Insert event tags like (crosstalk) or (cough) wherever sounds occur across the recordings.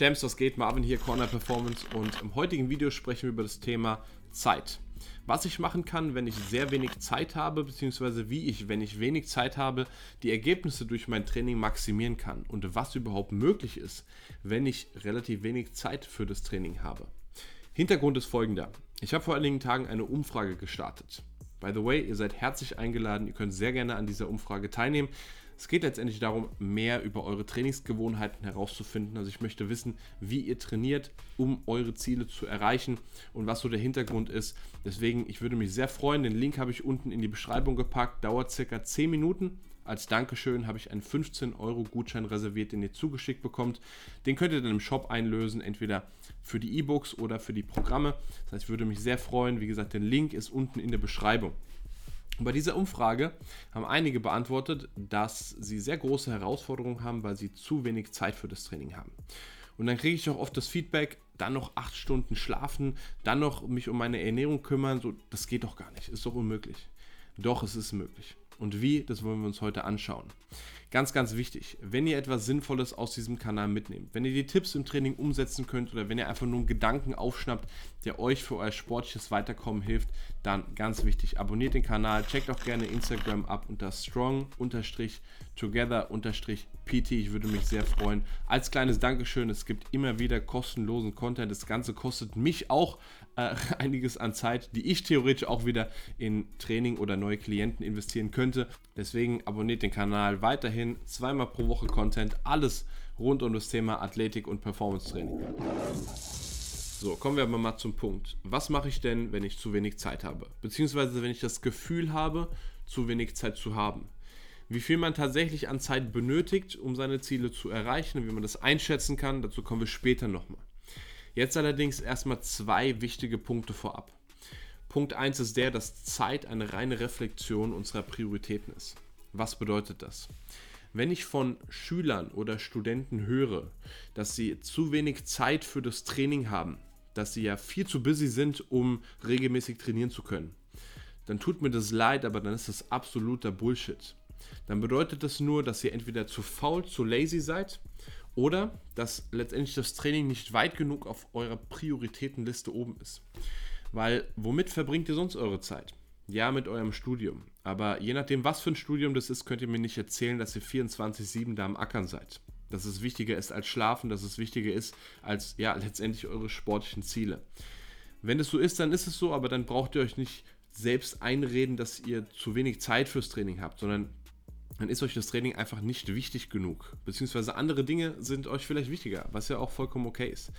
Champs, was geht? Marvin hier, Corner Performance und im heutigen Video sprechen wir über das Thema Zeit. Was ich machen kann, wenn ich sehr wenig Zeit habe, beziehungsweise wie ich, wenn ich wenig Zeit habe, die Ergebnisse durch mein Training maximieren kann und was überhaupt möglich ist, wenn ich relativ wenig Zeit für das Training habe. Hintergrund ist folgender. Ich habe vor einigen Tagen eine Umfrage gestartet. By the way, ihr seid herzlich eingeladen, ihr könnt sehr gerne an dieser Umfrage teilnehmen. Es geht letztendlich darum, mehr über eure Trainingsgewohnheiten herauszufinden. Also ich möchte wissen, wie ihr trainiert, um eure Ziele zu erreichen und was so der Hintergrund ist. Deswegen, ich würde mich sehr freuen. Den Link habe ich unten in die Beschreibung gepackt. Dauert circa 10 Minuten. Als Dankeschön habe ich einen 15 Euro Gutschein reserviert, den ihr zugeschickt bekommt. Den könnt ihr dann im Shop einlösen, entweder für die E-Books oder für die Programme. Das heißt, ich würde mich sehr freuen. Wie gesagt, der Link ist unten in der Beschreibung. Bei dieser Umfrage haben einige beantwortet, dass sie sehr große Herausforderungen haben, weil sie zu wenig Zeit für das Training haben. Und dann kriege ich auch oft das Feedback, dann noch acht Stunden schlafen, dann noch mich um meine Ernährung kümmern, so, das geht doch gar nicht, ist doch unmöglich. Doch, es ist möglich. Und wie, das wollen wir uns heute anschauen. Ganz, ganz wichtig, wenn ihr etwas Sinnvolles aus diesem Kanal mitnehmt, wenn ihr die Tipps im Training umsetzen könnt oder wenn ihr einfach nur einen Gedanken aufschnappt, der euch für euer sportliches Weiterkommen hilft, dann ganz wichtig, abonniert den Kanal, checkt auch gerne Instagram ab unter strong-together-pt. Ich würde mich sehr freuen. Als kleines Dankeschön, es gibt immer wieder kostenlosen Content. Das Ganze kostet mich auch äh, (laughs) einiges an Zeit, die ich theoretisch auch wieder in Training oder neue Klienten investieren könnte. Deswegen abonniert den Kanal weiterhin zweimal pro Woche Content, alles rund um das Thema Athletik und Performance Training. So, kommen wir aber mal zum Punkt. Was mache ich denn, wenn ich zu wenig Zeit habe? Beziehungsweise wenn ich das Gefühl habe, zu wenig Zeit zu haben. Wie viel man tatsächlich an Zeit benötigt, um seine Ziele zu erreichen, wie man das einschätzen kann, dazu kommen wir später nochmal. Jetzt allerdings erstmal zwei wichtige Punkte vorab. Punkt 1 ist der, dass Zeit eine reine Reflexion unserer Prioritäten ist. Was bedeutet das? Wenn ich von Schülern oder Studenten höre, dass sie zu wenig Zeit für das Training haben, dass sie ja viel zu busy sind, um regelmäßig trainieren zu können, dann tut mir das leid, aber dann ist das absoluter Bullshit. Dann bedeutet das nur, dass ihr entweder zu faul, zu lazy seid oder dass letztendlich das Training nicht weit genug auf eurer Prioritätenliste oben ist. Weil womit verbringt ihr sonst eure Zeit? Ja, mit eurem Studium. Aber je nachdem, was für ein Studium das ist, könnt ihr mir nicht erzählen, dass ihr 24-7 da am Ackern seid. Dass es wichtiger ist als Schlafen, dass es wichtiger ist als ja letztendlich eure sportlichen Ziele. Wenn es so ist, dann ist es so, aber dann braucht ihr euch nicht selbst einreden, dass ihr zu wenig Zeit fürs Training habt, sondern dann ist euch das Training einfach nicht wichtig genug. Beziehungsweise andere Dinge sind euch vielleicht wichtiger, was ja auch vollkommen okay ist.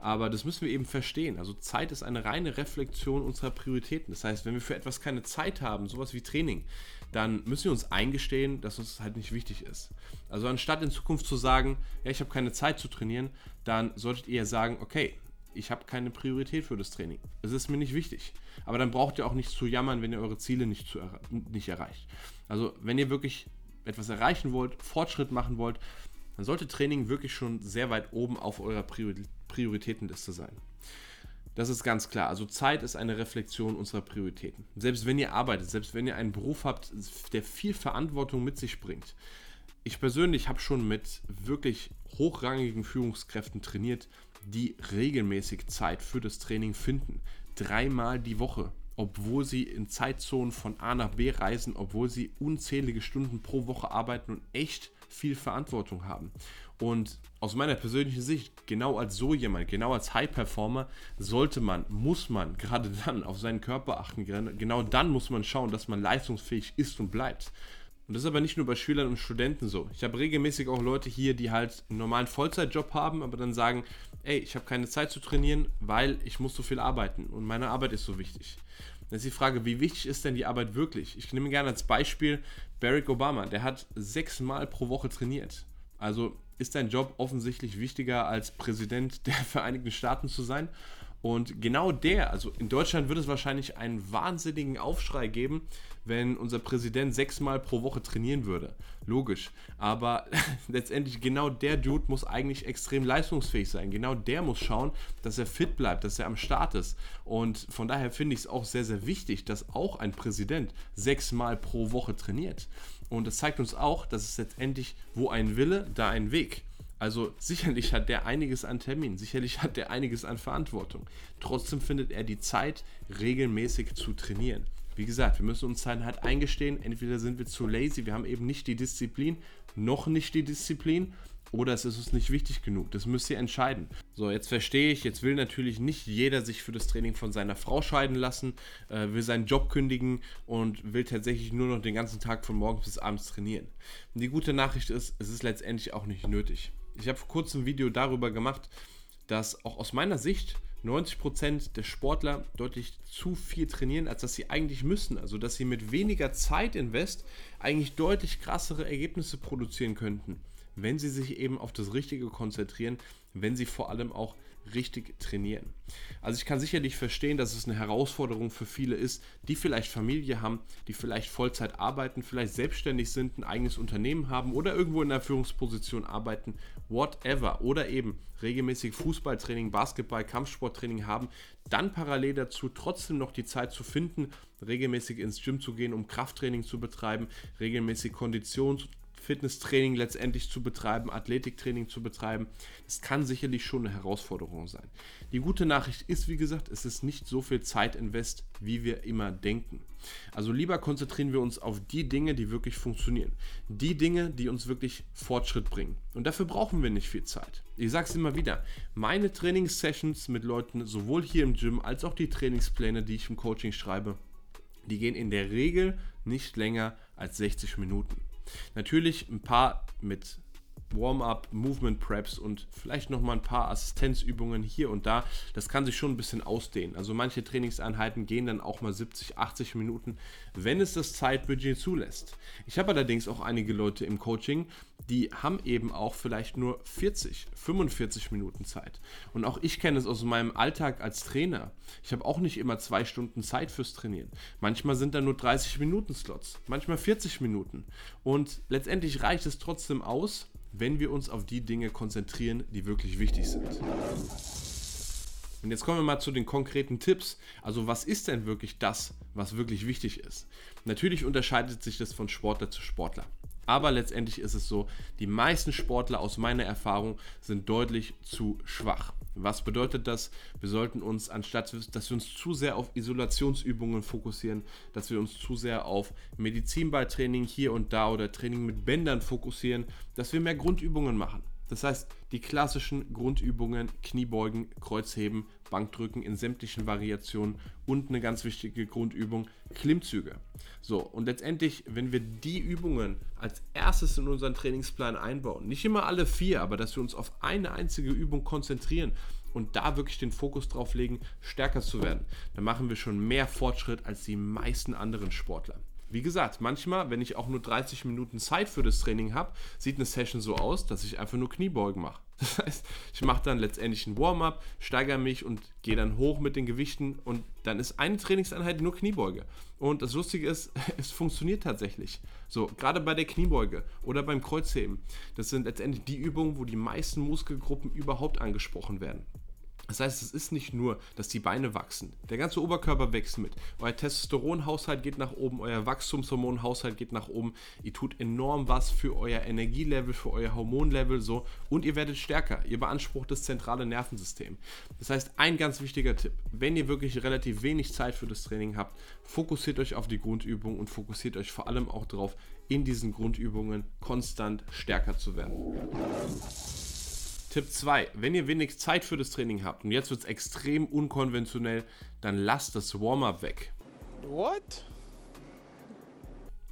Aber das müssen wir eben verstehen. Also Zeit ist eine reine Reflexion unserer Prioritäten. Das heißt, wenn wir für etwas keine Zeit haben, sowas wie Training, dann müssen wir uns eingestehen, dass uns halt nicht wichtig ist. Also anstatt in Zukunft zu sagen, ja, ich habe keine Zeit zu trainieren, dann solltet ihr sagen, okay, ich habe keine Priorität für das Training. Es ist mir nicht wichtig. Aber dann braucht ihr auch nicht zu jammern, wenn ihr eure Ziele nicht, zu, nicht erreicht. Also wenn ihr wirklich etwas erreichen wollt, Fortschritt machen wollt, dann sollte Training wirklich schon sehr weit oben auf eurer Prioritätenliste sein. Das ist ganz klar. Also Zeit ist eine Reflexion unserer Prioritäten. Selbst wenn ihr arbeitet, selbst wenn ihr einen Beruf habt, der viel Verantwortung mit sich bringt. Ich persönlich habe schon mit wirklich hochrangigen Führungskräften trainiert, die regelmäßig Zeit für das Training finden. Dreimal die Woche obwohl sie in Zeitzonen von A nach B reisen, obwohl sie unzählige Stunden pro Woche arbeiten und echt viel Verantwortung haben. Und aus meiner persönlichen Sicht, genau als so jemand, genau als High-Performer, sollte man, muss man gerade dann auf seinen Körper achten. Genau dann muss man schauen, dass man leistungsfähig ist und bleibt. Und das ist aber nicht nur bei Schülern und Studenten so. Ich habe regelmäßig auch Leute hier, die halt einen normalen Vollzeitjob haben, aber dann sagen, ey, ich habe keine Zeit zu trainieren, weil ich muss so viel arbeiten und meine Arbeit ist so wichtig. Dann ist die Frage, wie wichtig ist denn die Arbeit wirklich? Ich nehme gerne als Beispiel Barack Obama, der hat sechsmal pro Woche trainiert. Also ist dein Job offensichtlich wichtiger als Präsident der (laughs) Vereinigten Staaten zu sein? Und genau der, also in Deutschland wird es wahrscheinlich einen wahnsinnigen Aufschrei geben, wenn unser Präsident sechsmal pro Woche trainieren würde. Logisch. Aber (laughs) letztendlich genau der Dude muss eigentlich extrem leistungsfähig sein. Genau der muss schauen, dass er fit bleibt, dass er am Start ist. Und von daher finde ich es auch sehr, sehr wichtig, dass auch ein Präsident sechsmal pro Woche trainiert. Und das zeigt uns auch, dass es letztendlich, wo ein Wille, da ein Weg. Also sicherlich hat der einiges an Terminen, sicherlich hat der einiges an Verantwortung. Trotzdem findet er die Zeit, regelmäßig zu trainieren. Wie gesagt, wir müssen uns dann halt eingestehen, entweder sind wir zu lazy, wir haben eben nicht die Disziplin, noch nicht die Disziplin, oder es ist uns nicht wichtig genug. Das müsst ihr entscheiden. So, jetzt verstehe ich, jetzt will natürlich nicht jeder sich für das Training von seiner Frau scheiden lassen, äh, will seinen Job kündigen und will tatsächlich nur noch den ganzen Tag von morgens bis abends trainieren. Und die gute Nachricht ist, es ist letztendlich auch nicht nötig. Ich habe vor kurzem ein Video darüber gemacht, dass auch aus meiner Sicht 90% der Sportler deutlich zu viel trainieren, als dass sie eigentlich müssen. Also dass sie mit weniger Zeit invest eigentlich deutlich krassere Ergebnisse produzieren könnten wenn sie sich eben auf das Richtige konzentrieren, wenn sie vor allem auch richtig trainieren. Also ich kann sicherlich verstehen, dass es eine Herausforderung für viele ist, die vielleicht Familie haben, die vielleicht Vollzeit arbeiten, vielleicht selbstständig sind, ein eigenes Unternehmen haben oder irgendwo in der Führungsposition arbeiten, whatever, oder eben regelmäßig Fußballtraining, Basketball, Kampfsporttraining haben, dann parallel dazu trotzdem noch die Zeit zu finden, regelmäßig ins Gym zu gehen, um Krafttraining zu betreiben, regelmäßig Konditions- Fitnesstraining letztendlich zu betreiben, Athletiktraining zu betreiben. Das kann sicherlich schon eine Herausforderung sein. Die gute Nachricht ist, wie gesagt, es ist nicht so viel Zeit invest, wie wir immer denken. Also lieber konzentrieren wir uns auf die Dinge, die wirklich funktionieren. Die Dinge, die uns wirklich Fortschritt bringen. Und dafür brauchen wir nicht viel Zeit. Ich sage es immer wieder, meine Trainingssessions mit Leuten, sowohl hier im Gym als auch die Trainingspläne, die ich im Coaching schreibe, die gehen in der Regel nicht länger als 60 Minuten. Natürlich ein paar mit Warm-up, Movement Preps und vielleicht noch mal ein paar Assistenzübungen hier und da. Das kann sich schon ein bisschen ausdehnen. Also manche Trainingseinheiten gehen dann auch mal 70, 80 Minuten, wenn es das Zeitbudget zulässt. Ich habe allerdings auch einige Leute im Coaching, die haben eben auch vielleicht nur 40, 45 Minuten Zeit. Und auch ich kenne es aus meinem Alltag als Trainer. Ich habe auch nicht immer zwei Stunden Zeit fürs Trainieren. Manchmal sind da nur 30 Minuten Slots, manchmal 40 Minuten. Und letztendlich reicht es trotzdem aus, wenn wir uns auf die Dinge konzentrieren, die wirklich wichtig sind. Und jetzt kommen wir mal zu den konkreten Tipps. Also was ist denn wirklich das, was wirklich wichtig ist? Natürlich unterscheidet sich das von Sportler zu Sportler. Aber letztendlich ist es so, die meisten Sportler aus meiner Erfahrung sind deutlich zu schwach. Was bedeutet das? Wir sollten uns, anstatt dass wir uns zu sehr auf Isolationsübungen fokussieren, dass wir uns zu sehr auf Medizinballtraining hier und da oder Training mit Bändern fokussieren, dass wir mehr Grundübungen machen. Das heißt, die klassischen Grundübungen, Kniebeugen, Kreuzheben, Bankdrücken in sämtlichen Variationen und eine ganz wichtige Grundübung, Klimmzüge. So, und letztendlich, wenn wir die Übungen als erstes in unseren Trainingsplan einbauen, nicht immer alle vier, aber dass wir uns auf eine einzige Übung konzentrieren und da wirklich den Fokus drauf legen, stärker zu werden, dann machen wir schon mehr Fortschritt als die meisten anderen Sportler. Wie gesagt, manchmal, wenn ich auch nur 30 Minuten Zeit für das Training habe, sieht eine Session so aus, dass ich einfach nur Kniebeugen mache. (laughs) Das heißt, ich mache dann letztendlich ein Warm-up, steigere mich und gehe dann hoch mit den Gewichten und dann ist eine Trainingseinheit nur Kniebeuge. Und das Lustige ist, (laughs) es funktioniert tatsächlich. So, gerade bei der Kniebeuge oder beim Kreuzheben. Das sind letztendlich die Übungen, wo die meisten Muskelgruppen überhaupt angesprochen werden. Das heißt, es ist nicht nur, dass die Beine wachsen. Der ganze Oberkörper wächst mit. Euer Testosteronhaushalt geht nach oben, euer Wachstumshormonhaushalt geht nach oben. Ihr tut enorm was für euer Energielevel, für euer Hormonlevel so und ihr werdet stärker. Ihr beansprucht das zentrale Nervensystem. Das heißt, ein ganz wichtiger Tipp, wenn ihr wirklich relativ wenig Zeit für das Training habt, fokussiert euch auf die Grundübung und fokussiert euch vor allem auch darauf, in diesen Grundübungen konstant stärker zu werden. Tipp 2. Wenn ihr wenig Zeit für das Training habt und jetzt wird es extrem unkonventionell, dann lasst das Warm-up weg. What?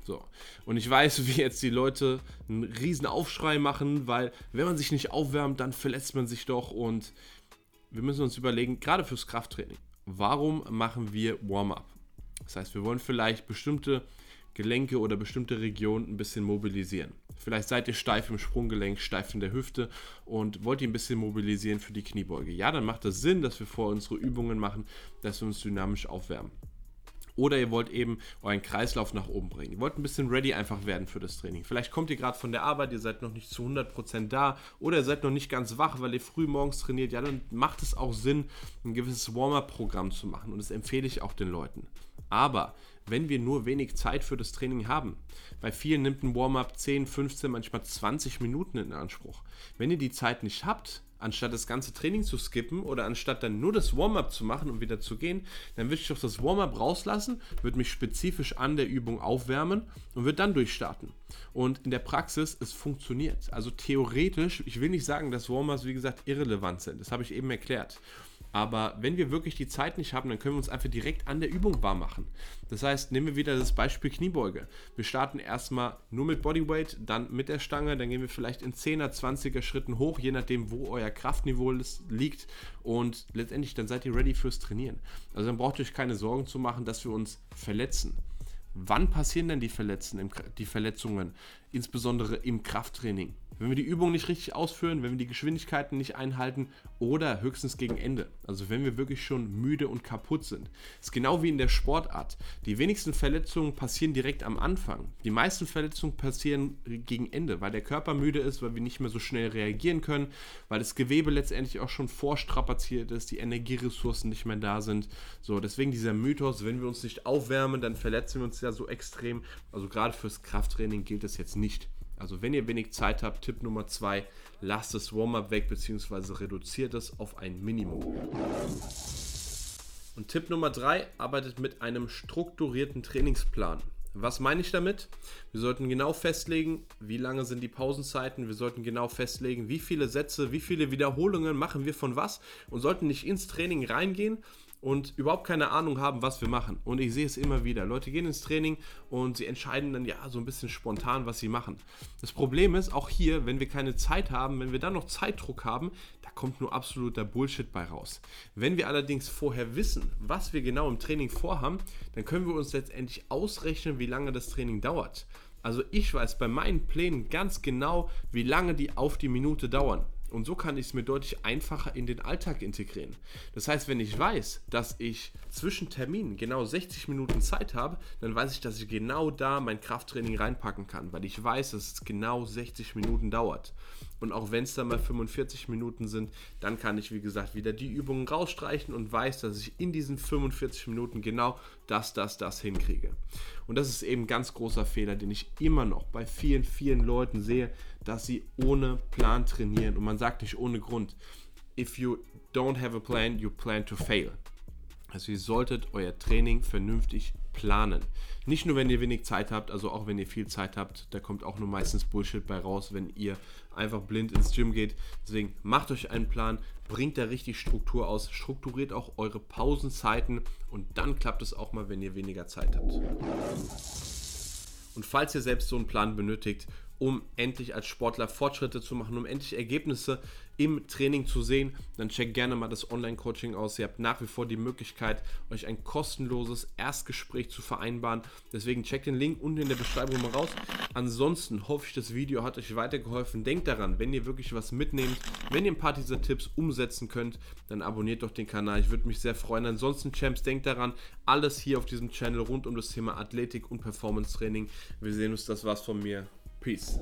So. Und ich weiß, (laughs) wie jetzt die Leute einen riesen Aufschrei machen, weil wenn man sich nicht aufwärmt, dann verletzt man sich doch und wir müssen uns überlegen, gerade fürs Krafttraining, warum machen wir Warm-up? Das heißt, wir wollen vielleicht bestimmte Gelenke oder bestimmte Regionen ein bisschen mobilisieren. Vielleicht seid ihr steif im Sprunggelenk, steif in der Hüfte und wollt ihr ein bisschen mobilisieren für die Kniebeuge. Ja, dann macht es das Sinn, dass wir vor unsere Übungen machen, dass wir uns dynamisch aufwärmen. Oder ihr wollt eben euren Kreislauf nach oben bringen. Ihr wollt ein bisschen ready einfach werden für das Training. Vielleicht kommt ihr gerade von der Arbeit, ihr seid noch nicht zu 100% da oder ihr seid noch nicht ganz wach, weil ihr früh morgens trainiert. Ja, dann macht es auch Sinn, ein gewisses Warm-up-Programm zu machen und das empfehle ich auch den Leuten. Aber wenn wir nur wenig Zeit für das Training haben. Bei vielen nimmt ein Warm-up 10, 15, manchmal 20 Minuten in Anspruch. Wenn ihr die Zeit nicht habt, anstatt das ganze Training zu skippen oder anstatt dann nur das Warm-up zu machen und wieder zu gehen, dann würde ich doch das Warm-up rauslassen, würde mich spezifisch an der Übung aufwärmen und würde dann durchstarten. Und in der Praxis, es funktioniert. Also theoretisch, ich will nicht sagen, dass Warm-ups, wie gesagt, irrelevant sind. Das habe ich eben erklärt. Aber wenn wir wirklich die Zeit nicht haben, dann können wir uns einfach direkt an der Übung warm machen. Das heißt, nehmen wir wieder das Beispiel Kniebeuge. Wir starten erstmal nur mit Bodyweight, dann mit der Stange, dann gehen wir vielleicht in 10er, 20er Schritten hoch, je nachdem, wo euer Kraftniveau liegt. Und letztendlich, dann seid ihr ready fürs Trainieren. Also dann braucht ihr euch keine Sorgen zu machen, dass wir uns verletzen. Wann passieren denn die, Verletzen, die Verletzungen? Insbesondere im Krafttraining wenn wir die Übung nicht richtig ausführen, wenn wir die Geschwindigkeiten nicht einhalten oder höchstens gegen Ende. Also wenn wir wirklich schon müde und kaputt sind. Das ist genau wie in der Sportart. Die wenigsten Verletzungen passieren direkt am Anfang. Die meisten Verletzungen passieren gegen Ende, weil der Körper müde ist, weil wir nicht mehr so schnell reagieren können, weil das Gewebe letztendlich auch schon vorstrapaziert ist, die Energieressourcen nicht mehr da sind. So, deswegen dieser Mythos, wenn wir uns nicht aufwärmen, dann verletzen wir uns ja so extrem. Also gerade fürs Krafttraining gilt das jetzt nicht. Also wenn ihr wenig Zeit habt, Tipp Nummer 2, lasst das Warm-up weg bzw. reduziert es auf ein Minimum. Und Tipp Nummer 3, arbeitet mit einem strukturierten Trainingsplan. Was meine ich damit? Wir sollten genau festlegen, wie lange sind die Pausenzeiten. Wir sollten genau festlegen, wie viele Sätze, wie viele Wiederholungen machen wir von was und sollten nicht ins Training reingehen und überhaupt keine Ahnung haben, was wir machen. Und ich sehe es immer wieder. Leute gehen ins Training und sie entscheiden dann ja so ein bisschen spontan, was sie machen. Das Problem ist, auch hier, wenn wir keine Zeit haben, wenn wir dann noch Zeitdruck haben, da kommt nur absoluter Bullshit bei raus. Wenn wir allerdings vorher wissen, was wir genau im Training vorhaben, dann können wir uns letztendlich ausrechnen, wie lange das Training dauert. Also ich weiß bei meinen Plänen ganz genau, wie lange die auf die Minute dauern. Und so kann ich es mir deutlich einfacher in den Alltag integrieren. Das heißt, wenn ich weiß, dass ich zwischen Terminen genau 60 Minuten Zeit habe, dann weiß ich, dass ich genau da mein Krafttraining reinpacken kann, weil ich weiß, dass es genau 60 Minuten dauert. Und auch wenn es dann mal 45 Minuten sind, dann kann ich, wie gesagt, wieder die Übungen rausstreichen und weiß, dass ich in diesen 45 Minuten genau das, das, das hinkriege. Und das ist eben ein ganz großer Fehler, den ich immer noch bei vielen, vielen Leuten sehe, dass sie ohne Plan trainieren. Und man sagt nicht ohne Grund. If you don't have a plan, you plan to fail. Also ihr solltet euer Training vernünftig planen. Nicht nur, wenn ihr wenig Zeit habt, also auch wenn ihr viel Zeit habt, da kommt auch nur meistens Bullshit bei raus, wenn ihr einfach blind ins Gym geht. Deswegen macht euch einen Plan, bringt da richtig Struktur aus, strukturiert auch eure Pausenzeiten und dann klappt es auch mal, wenn ihr weniger Zeit habt. Und falls ihr selbst so einen Plan benötigt, um endlich als Sportler Fortschritte zu machen, um endlich Ergebnisse im Training zu sehen, dann checkt gerne mal das Online-Coaching aus. Ihr habt nach wie vor die Möglichkeit, euch ein kostenloses Erstgespräch zu vereinbaren. Deswegen checkt den Link unten in der Beschreibung mal raus. Ansonsten hoffe ich, das Video hat euch weitergeholfen. Denkt daran, wenn ihr wirklich was mitnehmt, wenn ihr ein paar dieser Tipps umsetzen könnt, dann abonniert doch den Kanal. Ich würde mich sehr freuen. Ansonsten, Champs, denkt daran, alles hier auf diesem Channel rund um das Thema Athletik und Performance Training. Wir sehen uns, das war's von mir. Peace.